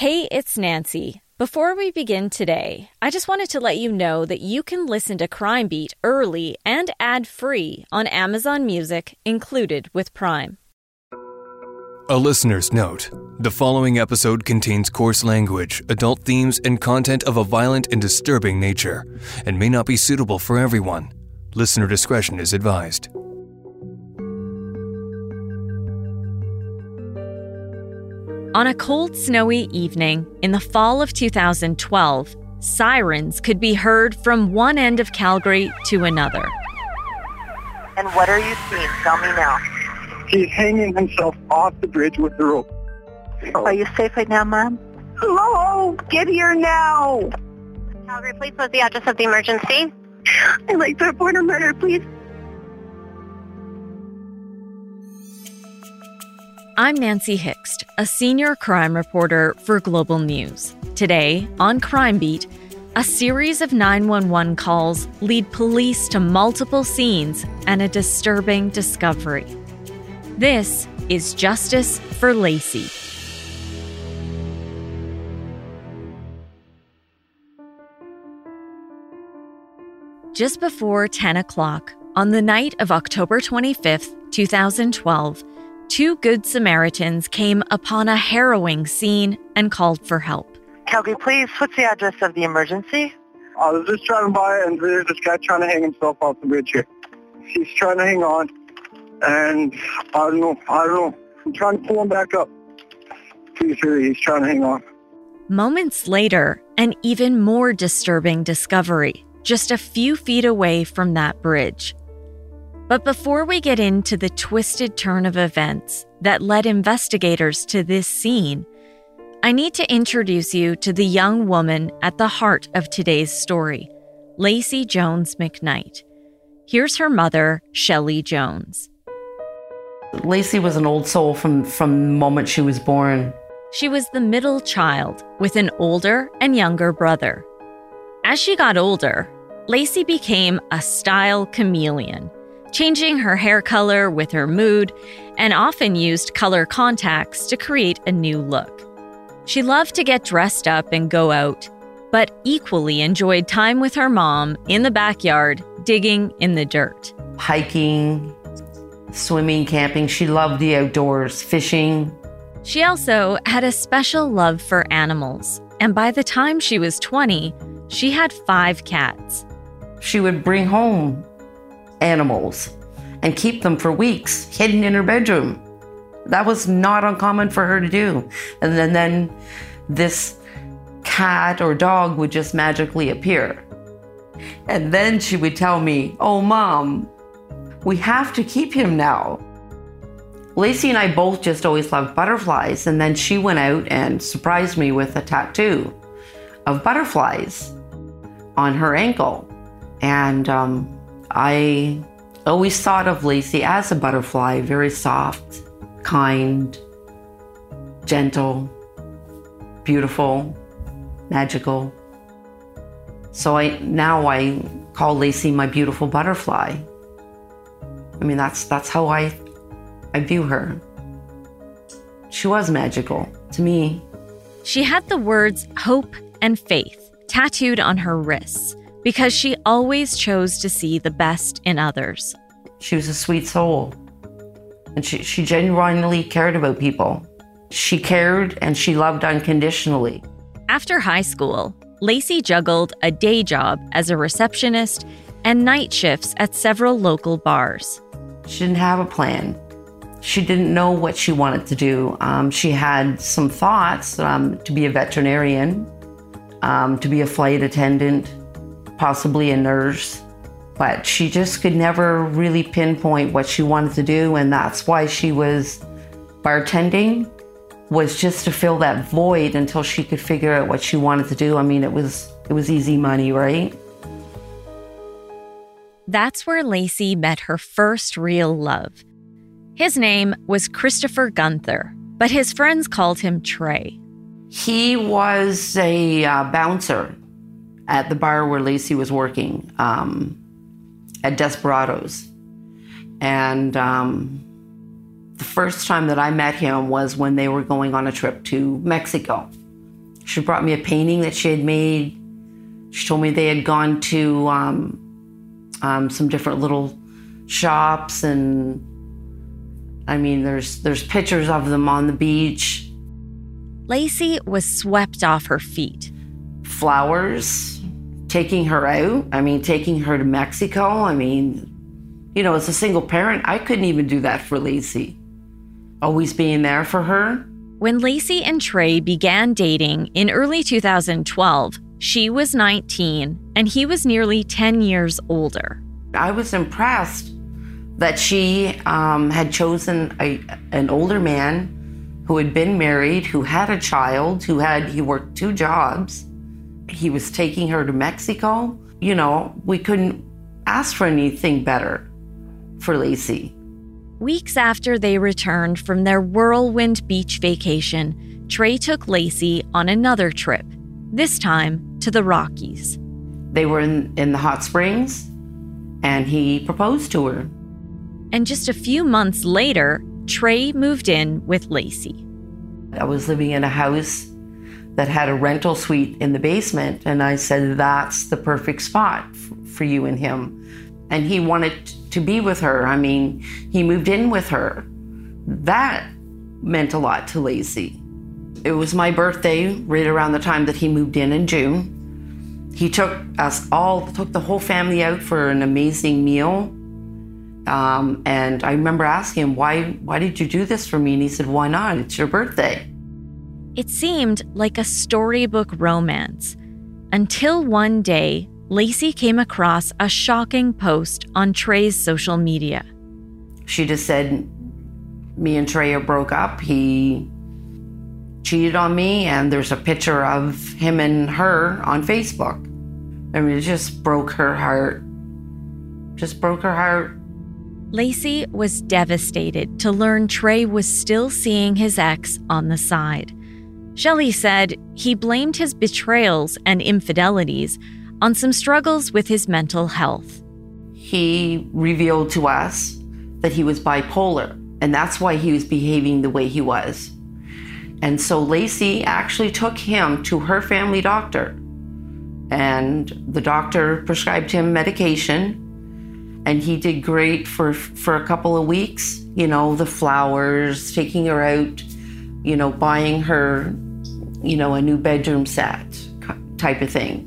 Hey, it's Nancy. Before we begin today, I just wanted to let you know that you can listen to Crime Beat early and ad free on Amazon Music, included with Prime. A listener's note the following episode contains coarse language, adult themes, and content of a violent and disturbing nature, and may not be suitable for everyone. Listener discretion is advised. On a cold, snowy evening in the fall of 2012, sirens could be heard from one end of Calgary to another. And what are you seeing? Tell me now. He's hanging himself off the bridge with the rope. Are you safe right now, Mom? Hello, get here now. Calgary Police, what's the address of the emergency? I'd like to report a murder, please. I'm Nancy Hixt, a senior crime reporter for Global News. Today, on Crime Beat, a series of 911 calls lead police to multiple scenes and a disturbing discovery. This is Justice for Lacey. Just before 10 o'clock, on the night of October 25th, 2012, two Good Samaritans came upon a harrowing scene and called for help. Calgary Police, what's the address of the emergency? I was just driving by and there's this guy trying to hang himself off the bridge here. He's trying to hang on and I don't know, I don't know. I'm trying to pull him back up. Pretty sure he's trying to hang on. Moments later, an even more disturbing discovery just a few feet away from that bridge. But before we get into the twisted turn of events that led investigators to this scene, I need to introduce you to the young woman at the heart of today's story, Lacey Jones McKnight. Here's her mother, Shelley Jones. Lacey was an old soul from, from the moment she was born. She was the middle child with an older and younger brother. As she got older, Lacey became a style chameleon, changing her hair color with her mood and often used color contacts to create a new look. She loved to get dressed up and go out, but equally enjoyed time with her mom in the backyard, digging in the dirt. Hiking, swimming, camping. She loved the outdoors, fishing. She also had a special love for animals, and by the time she was 20, she had five cats. She would bring home animals and keep them for weeks hidden in her bedroom. That was not uncommon for her to do. And then, then this cat or dog would just magically appear. And then she would tell me, Oh, mom, we have to keep him now. Lacey and I both just always loved butterflies. And then she went out and surprised me with a tattoo of butterflies on her ankle. And um, I always thought of Lacey as a butterfly, very soft, kind, gentle, beautiful, magical. So I now I call Lacey my beautiful butterfly. I mean that's that's how I I view her. She was magical to me. She had the words hope and faith tattooed on her wrists because she always chose to see the best in others. She was a sweet soul, and she, she genuinely cared about people. She cared and she loved unconditionally. After high school, Lacey juggled a day job as a receptionist and night shifts at several local bars. She didn't have a plan. She didn't know what she wanted to do. Um, she had some thoughts um, to be a veterinarian, um, to be a flight attendant, possibly a nurse, but she just could never really pinpoint what she wanted to do. And that's why she was bartending was just to fill that void until she could figure out what she wanted to do. I mean, it was it was easy money, right? That's where Lacey met her first real love. His name was Christopher Gunther, but his friends called him Trey. He was a uh, bouncer at the bar where Lacey was working um, at Desperados. And um, the first time that I met him was when they were going on a trip to Mexico. She brought me a painting that she had made. She told me they had gone to um, um, some different little shops, and I mean, there's there's pictures of them on the beach. Lacey was swept off her feet. Flowers, taking her out. I mean, taking her to Mexico. I mean, you know, as a single parent, I couldn't even do that for Lacey. Always being there for her. When Lacey and Trey began dating in early 2012, she was 19 and he was nearly 10 years older. I was impressed that she um, had chosen a, an older man who had been married, who had a child, who had, he worked two jobs. He was taking her to Mexico. You know, we couldn't ask for anything better for Lacey. Weeks after they returned from their whirlwind beach vacation, Trey took Lacey on another trip, this time to the Rockies. They were in, in the hot springs, and he proposed to her. And just a few months later, Trey moved in with Lacey. I was living in a house that had a rental suite in the basement, and I said, That's the perfect spot f- for you and him. And he wanted to be with her. I mean, he moved in with her. That meant a lot to Lacey. It was my birthday, right around the time that he moved in in June. He took us all, took the whole family out for an amazing meal. Um, and I remember asking him, why, why did you do this for me? And he said, Why not? It's your birthday. It seemed like a storybook romance until one day Lacey came across a shocking post on Trey's social media. She just said, Me and Trey are broke up. He cheated on me, and there's a picture of him and her on Facebook. I mean, it just broke her heart. Just broke her heart. Lacey was devastated to learn Trey was still seeing his ex on the side. Shelley said he blamed his betrayals and infidelities on some struggles with his mental health. He revealed to us that he was bipolar, and that's why he was behaving the way he was. And so Lacey actually took him to her family doctor, and the doctor prescribed him medication and he did great for for a couple of weeks you know the flowers taking her out you know buying her you know a new bedroom set type of thing.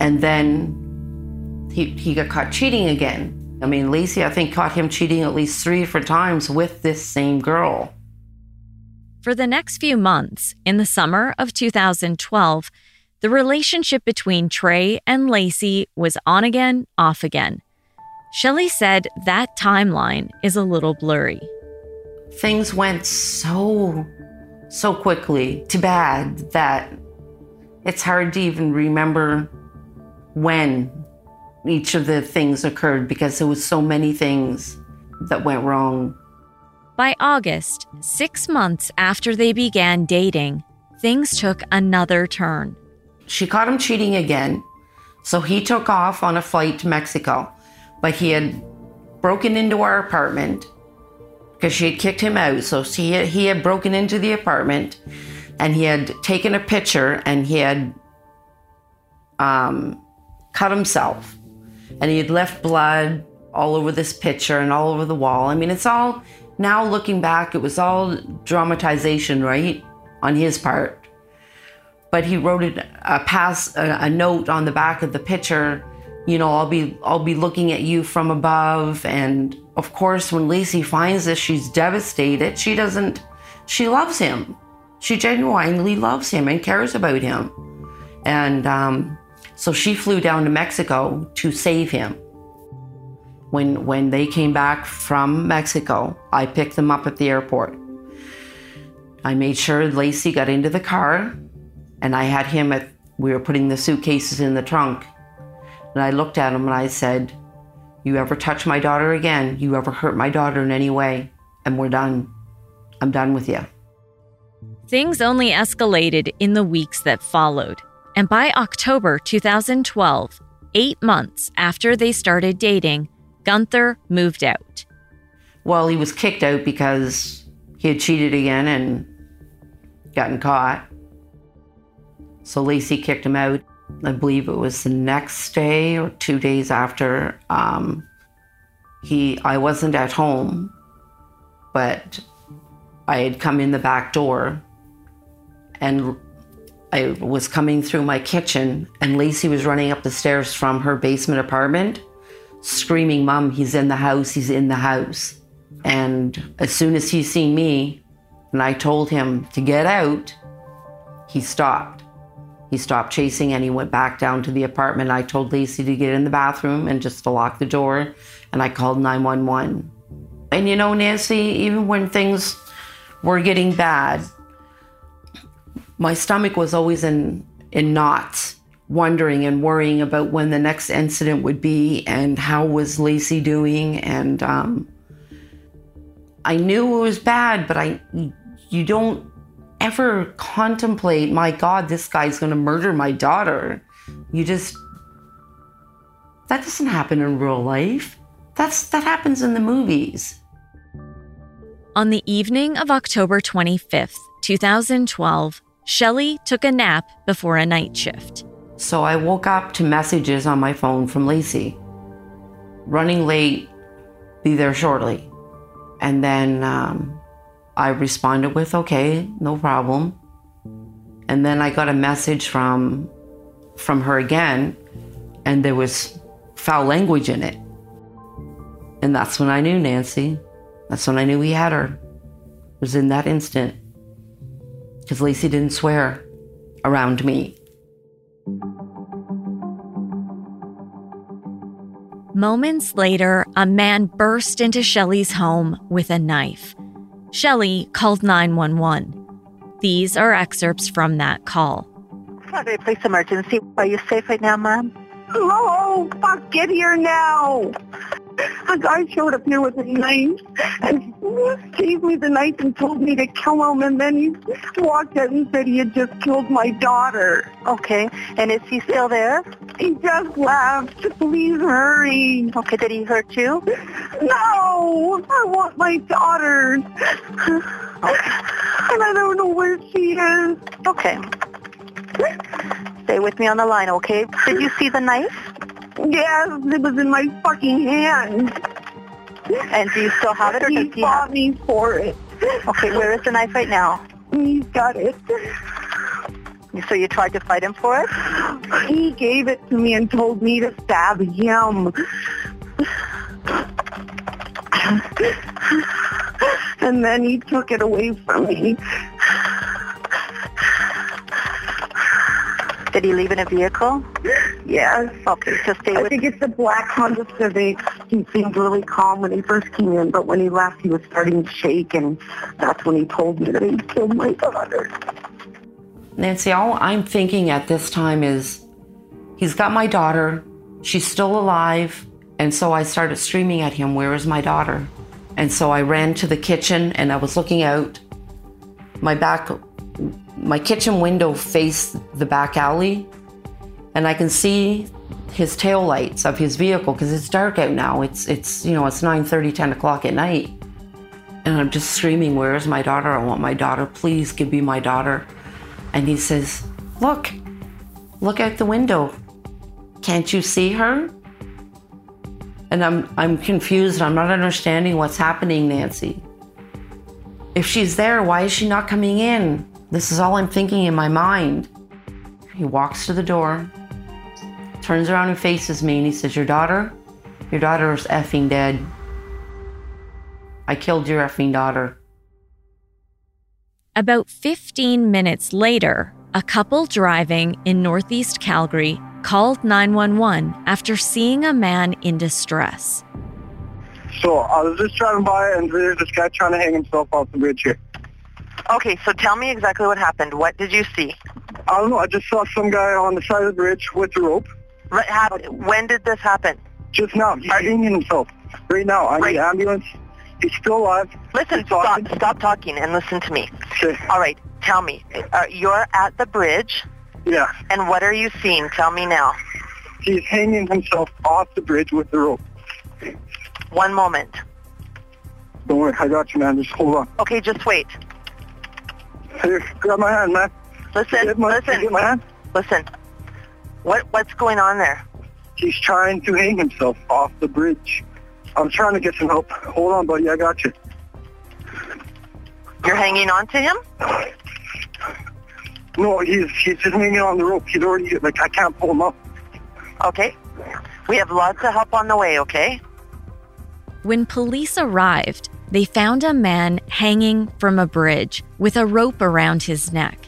And then he he got caught cheating again. I mean lacey i think caught him cheating at least three different times with this same girl. For the next few months in the summer of 2012 the relationship between trey and lacey was on again off again. Shelley said that timeline is a little blurry. Things went so, so quickly to bad that it's hard to even remember when each of the things occurred because there was so many things that went wrong. By August, six months after they began dating, things took another turn. She caught him cheating again, so he took off on a flight to Mexico but he had broken into our apartment because she had kicked him out. So he had, he had broken into the apartment and he had taken a picture and he had um, cut himself and he had left blood all over this picture and all over the wall. I mean, it's all now looking back, it was all dramatization, right, on his part. But he wrote a pass a, a note on the back of the picture you know i'll be i'll be looking at you from above. And of course when lacey finds this she's devastated. She doesn't she loves him. She genuinely loves him and cares about him. And um, so she flew down to mexico to save him. When when they came back from mexico i picked them up at the airport. I made sure lacey got into the car and i had him at we were putting the suitcases in the trunk and I looked at him and I said, You ever touch my daughter again, you ever hurt my daughter in any way, and we're done. I'm done with you. Things only escalated in the weeks that followed. And by October 2012, eight months after they started dating, Gunther moved out. Well, he was kicked out because he had cheated again and gotten caught. So Lacey kicked him out. I believe it was the next day or two days after. Um, he, I wasn't at home, but I had come in the back door, and I was coming through my kitchen, and Lacey was running up the stairs from her basement apartment, screaming, "Mom, he's in the house! He's in the house!" And as soon as he seen me, and I told him to get out, he stopped. He stopped chasing and he went back down to the apartment. I told Lacey to get in the bathroom and just to lock the door, and I called 911. And you know, Nancy, even when things were getting bad, my stomach was always in, in knots, wondering and worrying about when the next incident would be and how was Lacey doing. And um, I knew it was bad, but I, you don't ever contemplate, my God, this guy's going to murder my daughter. You just, that doesn't happen in real life. That's, that happens in the movies. On the evening of October 25th, 2012, Shelley took a nap before a night shift. So I woke up to messages on my phone from Lacey. Running late, be there shortly. And then um, I responded with, okay, no problem. And then I got a message from from her again, and there was foul language in it. And that's when I knew Nancy. That's when I knew he had her. It was in that instant. Because Lacey didn't swear around me. Moments later, a man burst into Shelley's home with a knife. Shelley called 911. These are excerpts from that call. Calgary Police Emergency. Are you safe right now, Mom? Oh, fuck, get here now. A guy showed up here with a knife and gave me the knife and told me to kill him and then he walked out and said he had just killed my daughter. Okay. And is he still there? He just left. Please hurry. Okay. Did he hurt you? No, I want my daughter. And I don't know where she is. Okay. Stay with me on the line, okay? Did you see the knife? Yes, it was in my fucking hand. And do you still have it or He does he fought have me for it. Okay, where is the knife right now? He's got it. So you tried to fight him for it? He gave it to me and told me to stab him. And then he took it away from me. Did he leave in a vehicle? Yes. Okay, so stay I with think it's a black Honda Civic. He seemed really calm when he first came in, but when he left, he was starting to shake, and that's when he told me that he killed my daughter. Nancy, all I'm thinking at this time is he's got my daughter, she's still alive. And so I started screaming at him, Where is my daughter? And so I ran to the kitchen and I was looking out. My back, my kitchen window faced the back alley, and I can see his tail lights of his vehicle because it's dark out now. It's it's you know it's 9:30, 10 o'clock at night, and I'm just screaming, "Where is my daughter? I want my daughter! Please give me my daughter!" And he says, "Look, look out the window. Can't you see her?" And I'm I'm confused. I'm not understanding what's happening, Nancy. If she's there, why is she not coming in? This is all I'm thinking in my mind. He walks to the door, turns around and faces me, and he says, Your daughter? Your daughter is effing dead. I killed your effing daughter. About 15 minutes later, a couple driving in northeast Calgary called 911 after seeing a man in distress. So I was just driving by and there's this guy trying to hang himself off the bridge here. Okay, so tell me exactly what happened. What did you see? I don't know, I just saw some guy on the side of the bridge with a rope. What hap- when did this happen? Just now, he's hanging himself. Right now, I Right. need ambulance. He's still alive. Listen, He's stop, talking. stop talking and listen to me. Okay. All right, tell me. Uh, you're at the bridge, Yeah, and what are you seeing? Tell me now. he's hanging himself off the bridge with the rope. One moment. Don't worry, I got you, man. Just hold on. Okay, just wait. Here, grab my hand, man. Listen, my, listen. Get my hand. Listen, what what's going on there? He's trying to hang himself off the bridge. I'm trying to get some help. Hold on, buddy. I got you. You're hanging on to him? No, he's he's just hanging on the rope. He's already like I can't pull him up. Okay. We have lots of help on the way, okay? When police arrived, they found a man hanging from a bridge with a rope around his neck.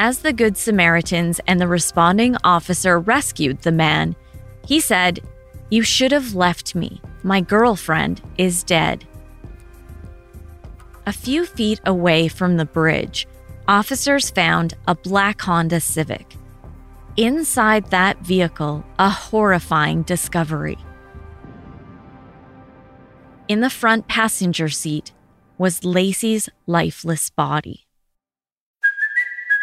As the Good Samaritans and the responding officer rescued the man, he said, You should have left me. My girlfriend is dead. A few feet away from the bridge, officers found a black Honda Civic. Inside that vehicle, a horrifying discovery. In the front passenger seat was Lacey's lifeless body.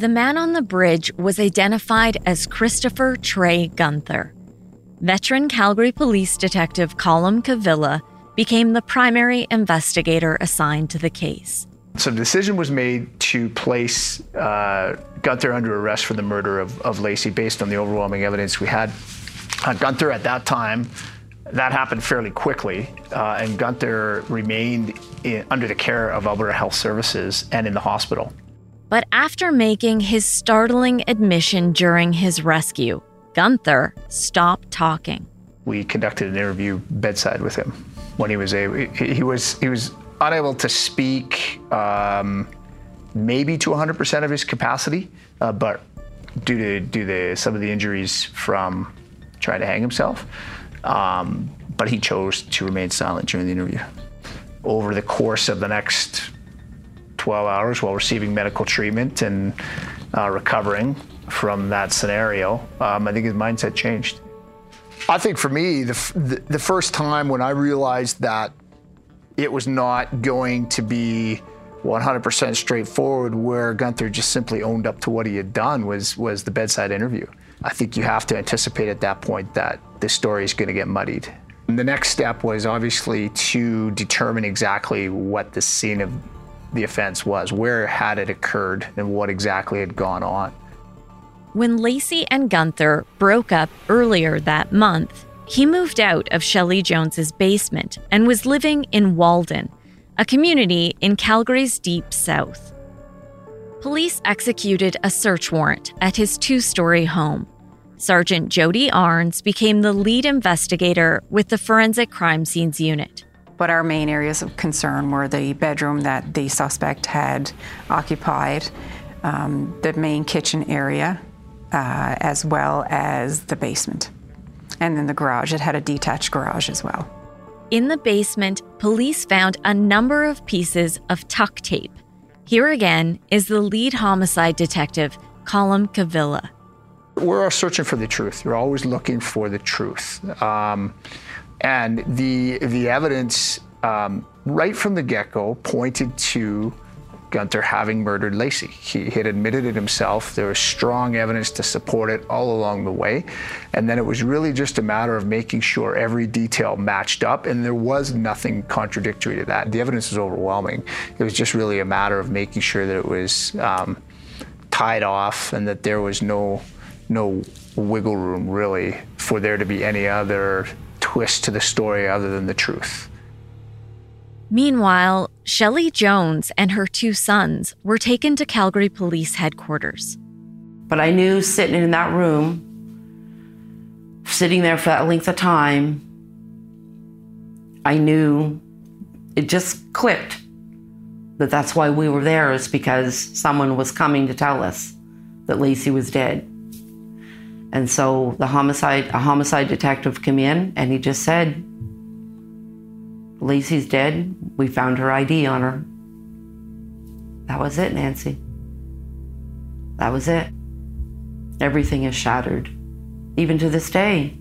The man on the bridge was identified as Christopher Trey Gunther. Veteran Calgary Police Detective Colum Cavilla became the primary investigator assigned to the case. So the decision was made to place uh, Gunther under arrest for the murder of, of Lacey based on the overwhelming evidence we had. Uh, Gunther at that time, that happened fairly quickly, uh, and Gunther remained in, under the care of Alberta Health Services and in the hospital. But after making his startling admission during his rescue, Gunther stopped talking. We conducted an interview bedside with him when he was a he was he was unable to speak, um, maybe to 100% of his capacity, uh, but due to due to some of the injuries from trying to hang himself. Um, but he chose to remain silent during the interview. Over the course of the next 12 hours while receiving medical treatment and uh, recovering from that scenario, um, I think his mindset changed. I think for me, the, the, the first time when I realized that it was not going to be 100% straightforward, where Gunther just simply owned up to what he had done, was was the bedside interview. I think you have to anticipate at that point that this story is going to get muddied. And the next step was obviously to determine exactly what the scene of the offense was, where had it occurred, and what exactly had gone on. When Lacey and Gunther broke up earlier that month, he moved out of Shelley Jones's basement and was living in Walden, a community in Calgary's deep south. Police executed a search warrant at his two story home. Sergeant Jody Arns became the lead investigator with the Forensic Crime Scenes Unit. But our main areas of concern were the bedroom that the suspect had occupied, um, the main kitchen area, uh, as well as the basement. And then the garage. It had a detached garage as well. In the basement, police found a number of pieces of tuck tape. Here again is the lead homicide detective, Colum Cavilla. We're all searching for the truth. We're always looking for the truth. Um, and the the evidence um, right from the get go pointed to Gunther having murdered Lacey. He had admitted it himself. There was strong evidence to support it all along the way. And then it was really just a matter of making sure every detail matched up, and there was nothing contradictory to that. The evidence was overwhelming. It was just really a matter of making sure that it was um, tied off and that there was no no wiggle room really for there to be any other twist to the story other than the truth. Meanwhile, Shelley Jones and her two sons were taken to Calgary Police headquarters. But I knew sitting in that room, sitting there for that length of time, I knew it just clicked that that's why we were there is because someone was coming to tell us that Lacey was dead. And so the homicide, a homicide detective came in and he just said, Lacey's dead. We found her ID on her. That was it, Nancy. That was it. Everything is shattered, even to this day.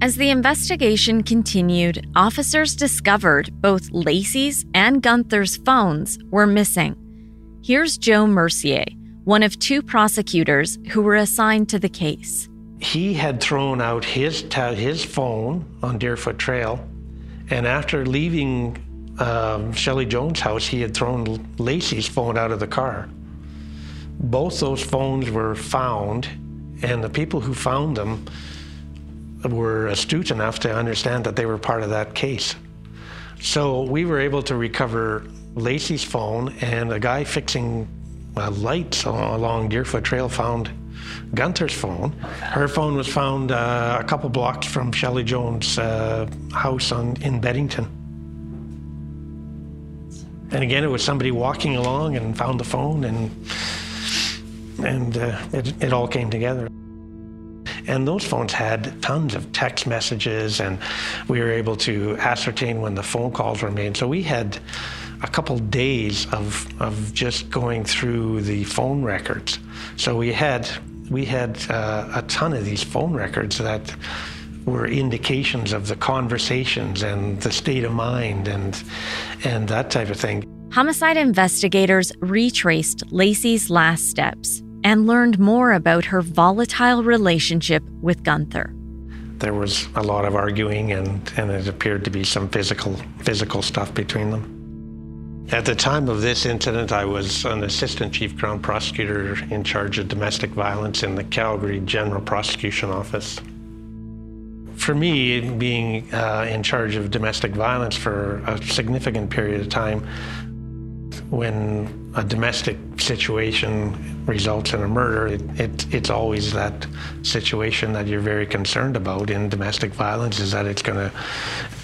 As the investigation continued, officers discovered both Lacey's and Gunther's phones were missing. Here's Joe Mercier, one of two prosecutors who were assigned to the case. He had thrown out his, ta- his phone on Deerfoot Trail, and after leaving um, Shelley Jones' house, he had thrown Lacey's phone out of the car. Both those phones were found, and the people who found them were astute enough to understand that they were part of that case. So we were able to recover Lacey's phone, and a guy fixing uh, lights along Deerfoot Trail found Gunther's phone. Her phone was found uh, a couple blocks from Shelley Jones' uh, house on, in Beddington. And again, it was somebody walking along and found the phone, and and uh, it, it all came together. And those phones had tons of text messages, and we were able to ascertain when the phone calls were made. So we had a couple days of, of just going through the phone records. So we had we had uh, a ton of these phone records that were indications of the conversations and the state of mind and and that type of thing. Homicide investigators retraced Lacey's last steps and learned more about her volatile relationship with Gunther. There was a lot of arguing and, and it appeared to be some physical physical stuff between them. At the time of this incident, I was an assistant chief crown prosecutor in charge of domestic violence in the Calgary General Prosecution Office. For me, being uh, in charge of domestic violence for a significant period of time, when a domestic situation results in a murder, it, it, it's always that situation that you're very concerned about in domestic violence is that it's going to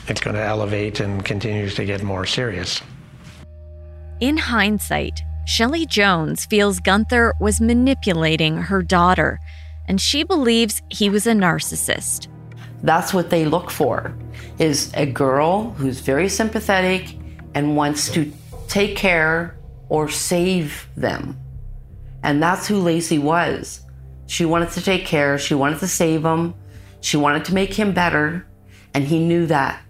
it's going to elevate and continues to get more serious. In hindsight, Shelley Jones feels Gunther was manipulating her daughter, and she believes he was a narcissist. That's what they look for is a girl who's very sympathetic and wants to take care or save them. And that's who Lacey was. She wanted to take care, she wanted to save him, she wanted to make him better, and he knew that.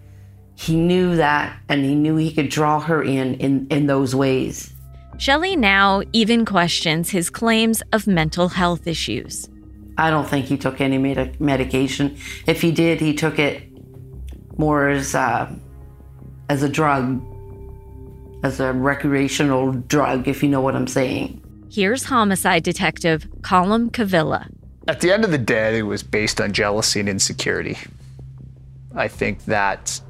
He knew that, and he knew he could draw her in in, in those ways. Shelley now even questions his claims of mental health issues. I don't think he took any med- medication. If he did, he took it more as uh, as a drug, as a recreational drug, if you know what I'm saying. Here's homicide detective Colm Cavilla. At the end of the day, it was based on jealousy and insecurity. I think that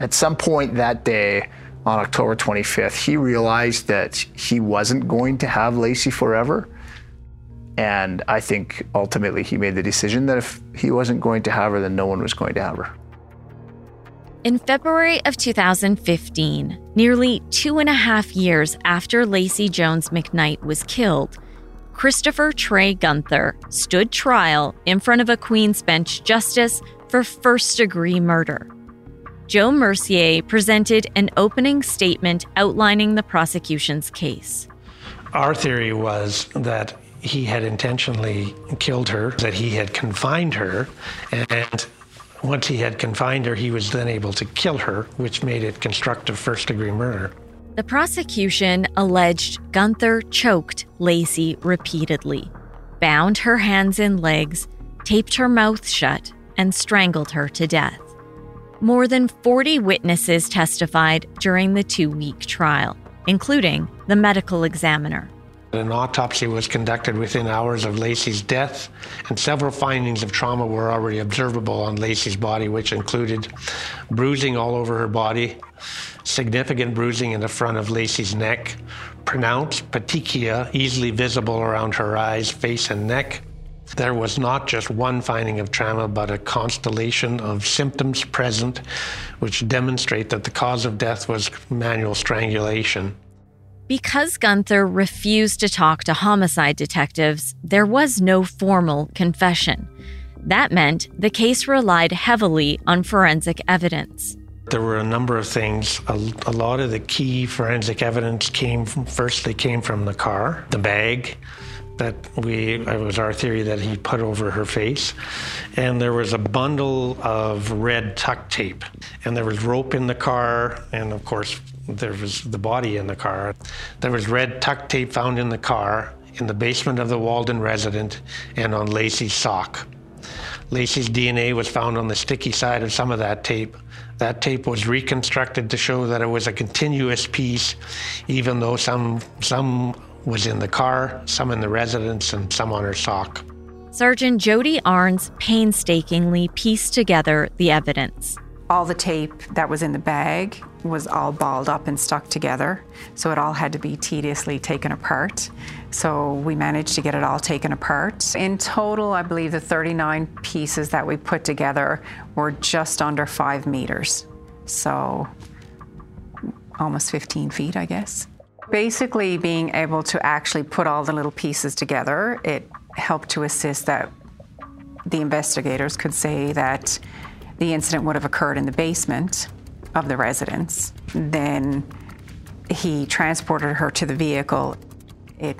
at some point that day, on October 25th, he realized that he wasn't going to have Lacey forever. And I think ultimately he made the decision that if he wasn't going to have her, then no one was going to have her. In February of 2015, nearly two and a half years after Lacey Jones McKnight was killed, Christopher Trey Gunther stood trial in front of a Queen's Bench justice for first degree murder. Joe Mercier presented an opening statement outlining the prosecution's case. Our theory was that he had intentionally killed her, that he had confined her, and once he had confined her, he was then able to kill her, which made it constructive first degree murder. The prosecution alleged Gunther choked Lacey repeatedly, bound her hands and legs, taped her mouth shut, and strangled her to death. More than 40 witnesses testified during the two week trial, including the medical examiner. An autopsy was conducted within hours of Lacey's death, and several findings of trauma were already observable on Lacey's body, which included bruising all over her body, significant bruising in the front of Lacey's neck, pronounced petechia easily visible around her eyes, face, and neck. There was not just one finding of trauma, but a constellation of symptoms present which demonstrate that the cause of death was manual strangulation. Because Gunther refused to talk to homicide detectives, there was no formal confession. That meant the case relied heavily on forensic evidence. There were a number of things. A, a, lot of the key forensic evidence came from, first, they came from the car, the bag that we, it was our theory that he put over her face. And there was a bundle of red tuck tape. And there was rope in the car, and of course, there was the body in the car. There was red tuck tape found in the car, in the basement of the Walden resident, and on Lacey's sock. Lacey's DNA was found on the sticky side of some of that tape. That tape was reconstructed to show that it was a continuous piece, even though some, some was in the car, some in the residence, and some on her sock. Sergeant Jody Arns painstakingly pieced together the evidence. All the tape that was in the bag was all balled up and stuck together, so it all had to be tediously taken apart. So we managed to get it all taken apart. In total, I believe the 39 pieces that we put together were just under five meters. So almost 15 feet, I guess. Basically, being able to actually put all the little pieces together, it helped to assist that the investigators could say that the incident would have occurred in the basement of the residence. Then he transported her to the vehicle. It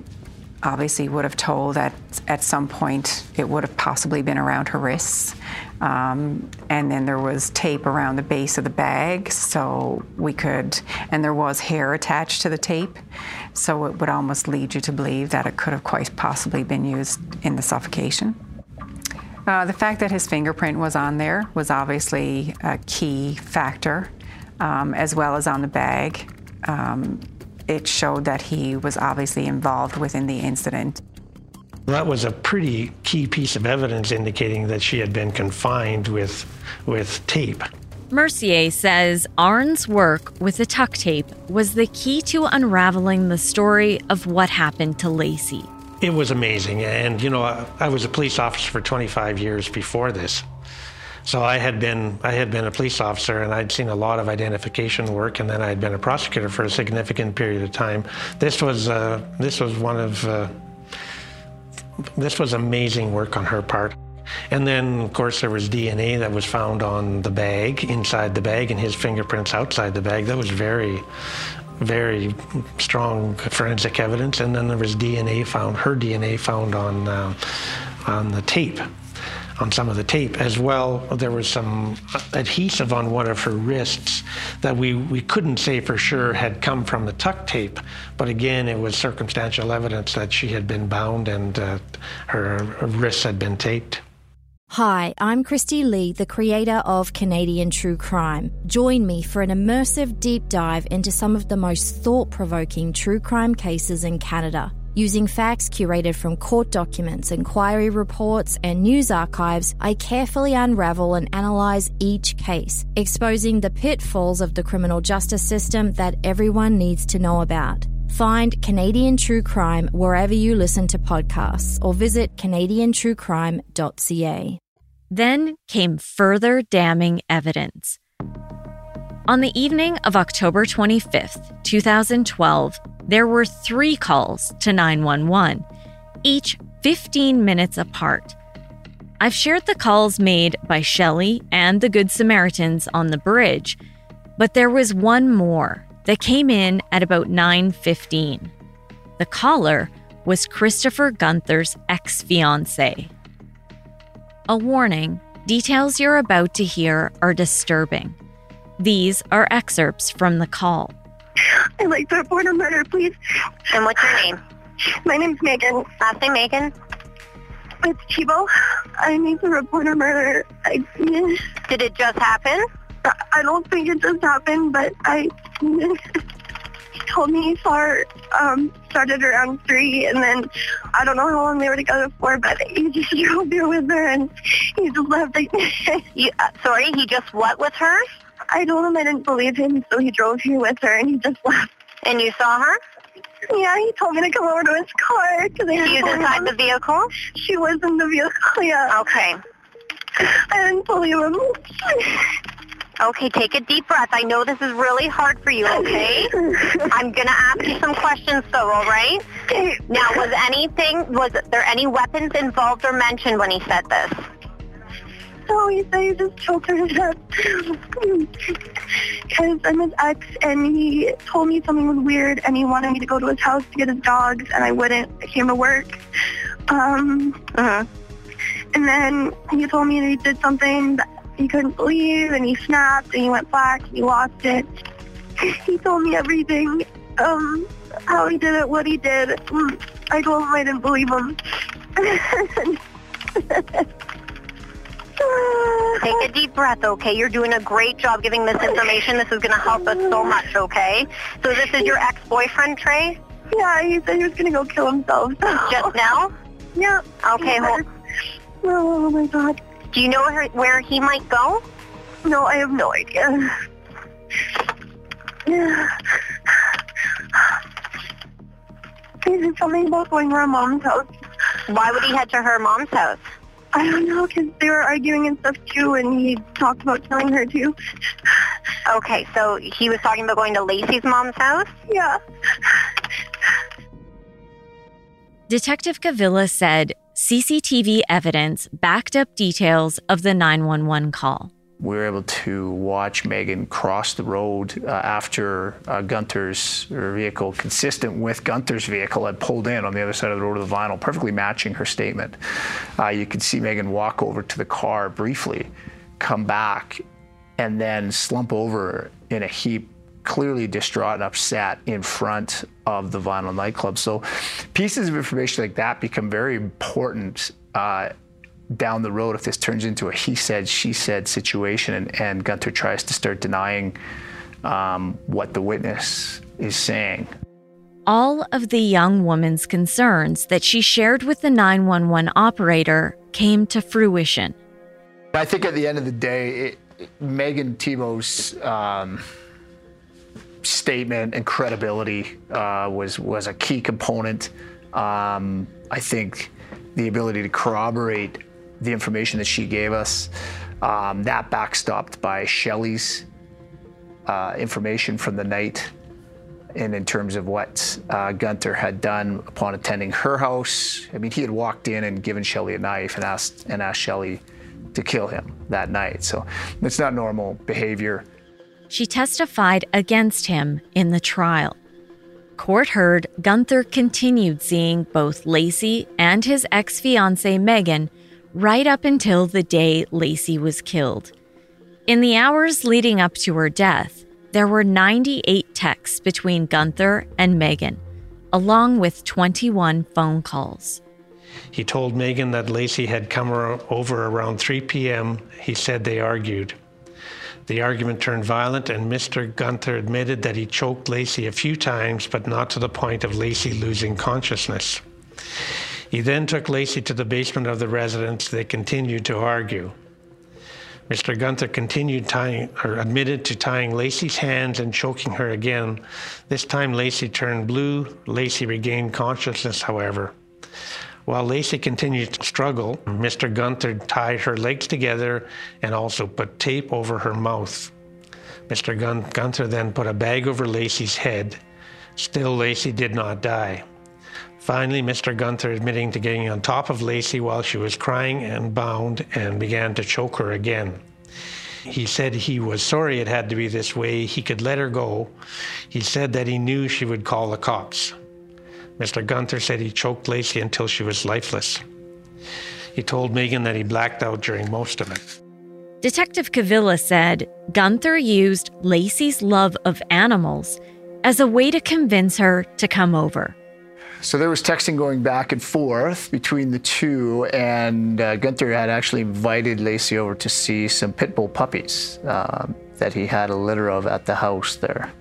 obviously would have told that at some point it would have possibly been around her wrists. Um, and then there was tape around the base of the bag, so we could, and there was hair attached to the tape, so it would almost lead you to believe that it could have quite possibly been used in the suffocation. Uh, the fact that his fingerprint was on there was obviously a key factor, um, as well as on the bag. Um, it showed that he was obviously involved within the incident. That was a pretty key piece of evidence indicating that she had been confined with, with tape. Mercier says Arn's work with the tuck tape was the key to unraveling the story of what happened to Lacey. It was amazing. And, you know, I, I was a police officer for 25 years before this. So I had been I had been a police officer and I'd seen a lot of identification work, and then I had been a prosecutor for a significant period of time. This was uh, this was one of uh, this was amazing work on her part. And then, of course, there was DNA that was found on the bag, inside the bag, and his fingerprints outside the bag. That was very, very strong forensic evidence. And then there was DNA found, her DNA found on uh, on the tape on some of the tape. As well, there was some adhesive on one of her wrists that we, we couldn't say for sure had come from the tuck tape, but again, it was circumstantial evidence that she had been bound and uh, her, wrists had been taped. Hi, I'm Kristi Lee, the creator of Canadian True Crime. Join me for an immersive deep dive into some of the most thought provoking true crime cases in Canada. Using facts curated from court documents, inquiry reports, and news archives, I carefully unravel and analyze each case, exposing the pitfalls of the criminal justice system that everyone needs to know about. Find Canadian True Crime wherever you listen to podcasts or visit CanadianTrueCrime.ca. Then came further damning evidence. On the evening of October 25th, 2012, there were three calls to 911, each 15 minutes apart. I've shared the calls made by Shelley and the Good Samaritans on the bridge, but there was one more that came in at about 9:15. The caller was Christopher Gunther's ex-fiance. A warning, details you're about to hear are disturbing. These are excerpts from the call. I'd like to report a murder, please. And what's your name? My name's Megan. Last name Megan? It's Chibo. I need to report a murder. I, Did it just happen? I don't think it just happened, but I... told me he saw her um, started around three, and then I don't know how long they were together for, but he just drove here with her, and he just left. you, uh, sorry, he just what with her? I told him I didn't believe him, so he drove here with her, and he just left. And you saw her? Yeah, he told me to come over to his car. Cause She was inside the vehicle? She was in the vehicle, yeah. Okay. I didn't believe him. Okay, take a deep breath. I know this is really hard for you, okay? I'm going to ask you some questions though, all right? Now, was anything, was there any weapons involved or mentioned when he said this? No, he said he just choked her to death. Because I'm his ex, and he told me something was weird, and he wanted me to go to his house to get his dogs, and I wouldn't. I came to work. Um, uh-huh. And then he told me that he did something that he couldn't believe, and he snapped, and he went black, and he lost it. He told me everything, um, how he did it, what he did. I told him I didn't believe him. Take a deep breath, okay? You're doing a great job giving this information. This is going to help us so much, okay? So this is your ex-boyfriend, Trey? Yeah, he said he was going to go kill himself. Just now? Yeah. Okay, hold. Oh, my God. Do you know where, where he might go? No, I have no idea. He said something about going to her mom's house. Why would he head to her mom's house? I don't know, because they were arguing and stuff too, and he talked about killing her too. Okay, so he was talking about going to Lacey's mom's house? Yeah. Detective Cavilla said CCTV evidence backed up details of the 911 call. We were able to watch Megan cross the road uh, after uh, Gunther's vehicle, consistent with Gunther's vehicle, had pulled in on the other side of the road to the vinyl, perfectly matching her statement. Uh, you could see Megan walk over to the car briefly, come back, and then slump over in a heap, clearly distraught and upset in front of the vinyl nightclub. So pieces of information like that become very important uh, down the road if this turns into a he said, she said situation and, and Gunther tries to start denying um, what the witness is saying. All of the young woman's concerns that she shared with the 911 operator came to fruition. I think at the end of the day, it, Megan Tebow's um, statement and credibility uh, was was a key component. Um, I think the ability to corroborate the information that she gave us, um, that backstopped by Shelley's uh, information from the night, and in terms of what uh, Gunther had done upon attending her house. I mean, he had walked in and given Shelley a knife and asked and asked Shelley to kill him that night. So it's not normal behavior. She testified against him in the trial. Court heard Gunther continued seeing both Lacey and his ex fiancee Megan right up until the day Lacey was killed. In the hours leading up to her death, there were 98 texts between Gunther and Megan, along with 21 phone calls. He told Megan that Lacey had come over around 3 p.m. He said they argued. The argument turned violent, and Mr. Gunther admitted that he choked Lacey a few times, but not to the point of Lacey losing consciousness. He then took Lacey to the basement of the residence. They continued to argue. Mr. Gunther continued tying, or admitted to tying Lacey's hands and choking her again. This time, Lacey turned blue. Lacey regained consciousness, however. While Lacey continued to struggle, Mr. Gunther tied her legs together and also put tape over her mouth. Mr. Gun- Gunther then put a bag over Lacey's head. Still, Lacey did not die. Finally, Mr. Gunther admitting to getting on top of Lacey while she was crying and bound and began to choke her again. He said he was sorry it had to be this way. He could let her go. He said that he knew she would call the cops. Mr. Gunther said he choked Lacey until she was lifeless. He told Megan that he blacked out during most of it. Detective Cavilla said Gunther used Lacey's love of animals as a way to convince her to come over. So there was texting going back and forth between the two, and uh, Gunther had actually invited Lacey over to see some pit bull puppies uh, that he had a litter of at the house there.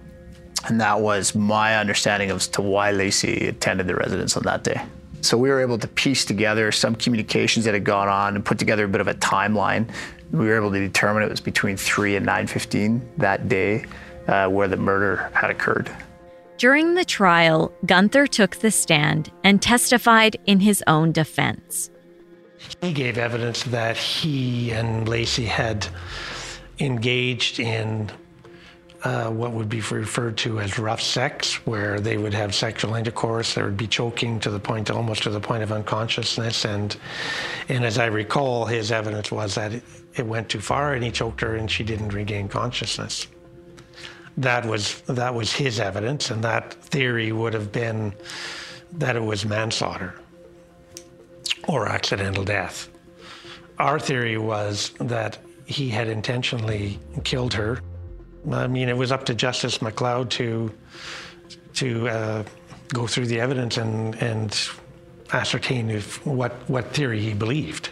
And that was my understanding as to why Lacey attended the residence on that day. So we were able to piece together some communications that had gone on and put together a bit of a timeline. We were able to determine it was between 3 and 9.15 that day uh, where the murder had occurred. During the trial, Gunther took the stand and testified in his own defense. He gave evidence that he and Lacey had engaged in uh, what would be referred to as rough sex, where they would have sexual intercourse. There would be choking to the point, almost to the point of unconsciousness. And, and as I recall, his evidence was that it, it went too far, and he choked her, and she didn't regain consciousness. That was that was his evidence, and that theory would have been that it was manslaughter or accidental death. Our theory was that he had intentionally killed her. I mean, it was up to Justice McLeod to to uh, go through the evidence and and ascertain if what what theory he believed.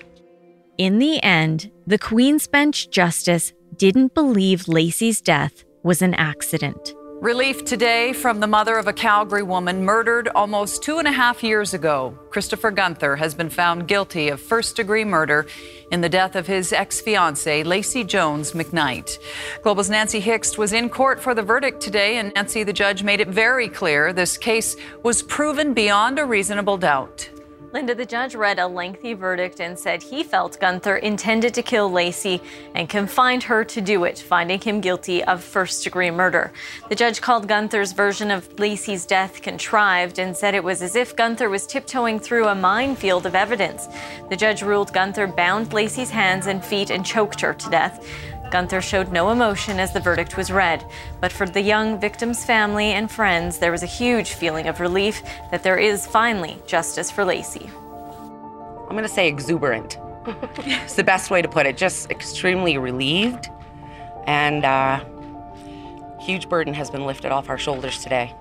In the end, the Queen's Bench justice didn't believe Lacey's death was an accident. Relief today from the mother of a Calgary woman murdered almost two and a half years ago. Christopher Gunther has been found guilty of first degree murder in the death of his ex fiancee, Lacey Jones McKnight. Global's Nancy Hixt was in court for the verdict today, and Nancy, the judge, made it very clear this case was proven beyond a reasonable doubt. Linda, the judge read a lengthy verdict and said he felt Gunther intended to kill Lacey and confined her to do it, finding him guilty of first degree murder. The judge called Gunther's version of Lacey's death contrived and said it was as if Gunther was tiptoeing through a minefield of evidence. The judge ruled Gunther bound Lacey's hands and feet and choked her to death. Gunther showed no emotion as the verdict was read, but for the young victim's family and friends, there was a huge feeling of relief that there is finally justice for Lacey. I'm going to say exuberant. it's the best way to put it. Just extremely relieved, and uh, huge burden has been lifted off our shoulders today.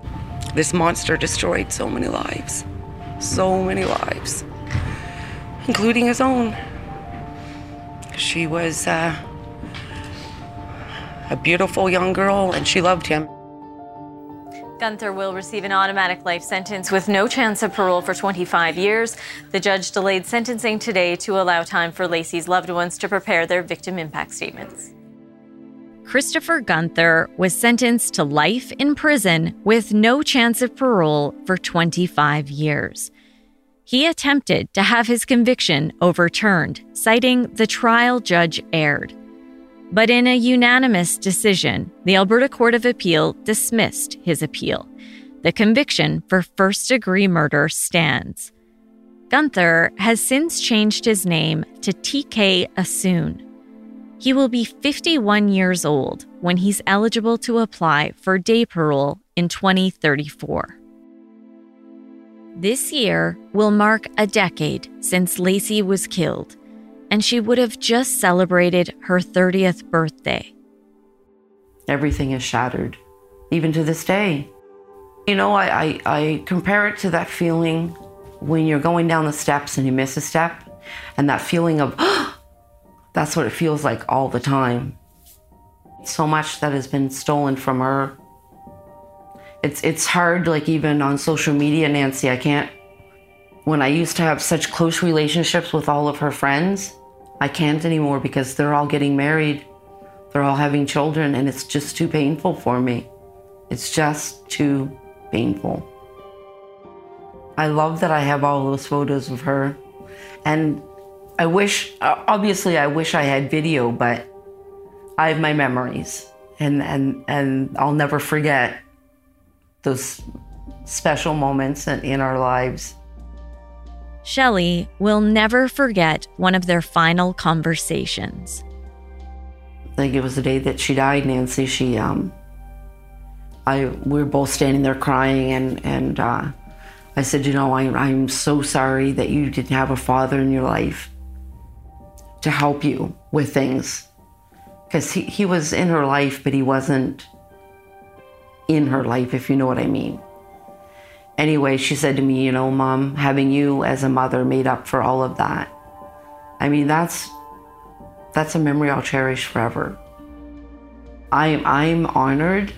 This monster destroyed so many lives, so many lives, including his own. She was. Uh, a beautiful young girl, and she loved him. Gunther will receive an automatic life sentence with no chance of parole for 25 years. The judge delayed sentencing today to allow time for Lacey's loved ones to prepare their victim impact statements. Christopher Gunther was sentenced to life in prison with no chance of parole for 25 years. He attempted to have his conviction overturned, citing the trial judge erred. But in a unanimous decision, the Alberta Court of Appeal dismissed his appeal. The conviction for first degree murder stands. Gunther has since changed his name to TK Assoon. He will be 51 years old when he's eligible to apply for day parole in 2034. This year will mark a decade since Lacey was killed and she would have just celebrated her 30th birthday. Everything is shattered, even to this day. You know, I, I, I, compare it to that feeling when you're going down the steps and you miss a step, and that feeling of, that's what it feels like all the time. So much that has been stolen from her. It's, it's hard, like even on social media, Nancy, I can't. When I used to have such close relationships with all of her friends, I can't anymore because they're all getting married. They're all having children, and it's just too painful for me. It's just too painful. I love that I have all those photos of her. And I wish, obviously, I wish I had video, but I have my memories. And, and, and I'll never forget those special moments in, in our lives. Shelley will never forget one of their final conversations. I think it was the day that she died, Nancy. She, um, I, we were both standing there crying, and and uh, I said, you know, I, I'm so sorry that you didn't have a father in your life to help you with things, because he he was in her life, but he wasn't in her life, if you know what I mean. Anyway, she said to me, you know, mom, having you as a mother made up for all of that. I mean, that's that's a memory I'll cherish forever. I'm I'm honored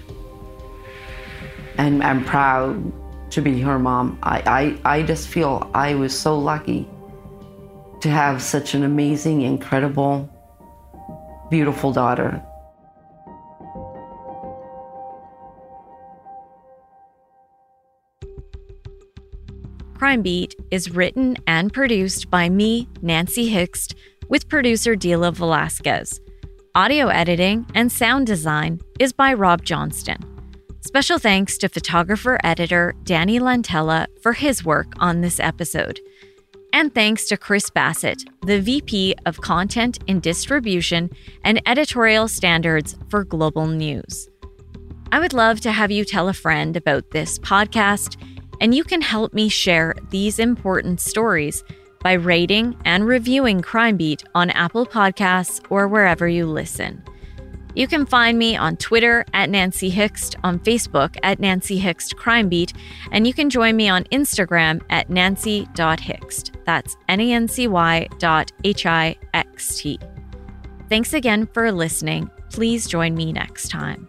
and I'm proud to be her mom. I, I, I just feel I was so lucky to have such an amazing, incredible, beautiful daughter. Crime Beat is written and produced by me, Nancy Hixt, with producer Dila Velasquez. Audio editing and sound design is by Rob Johnston. Special thanks to photographer editor Danny Lantella for his work on this episode. And thanks to Chris Bassett, the VP of Content and Distribution and Editorial Standards for Global News. I would love to have you tell a friend about this podcast, and you can help me share these important stories by rating and reviewing Crime Beat on Apple Podcasts or wherever you listen. You can find me on Twitter at Nancy Hixt, on Facebook at Nancy Hixt Crime Beat, and you can join me on Instagram at nancy.hixt. That's N A N C Y dot H I X T. Thanks again for listening. Please join me next time.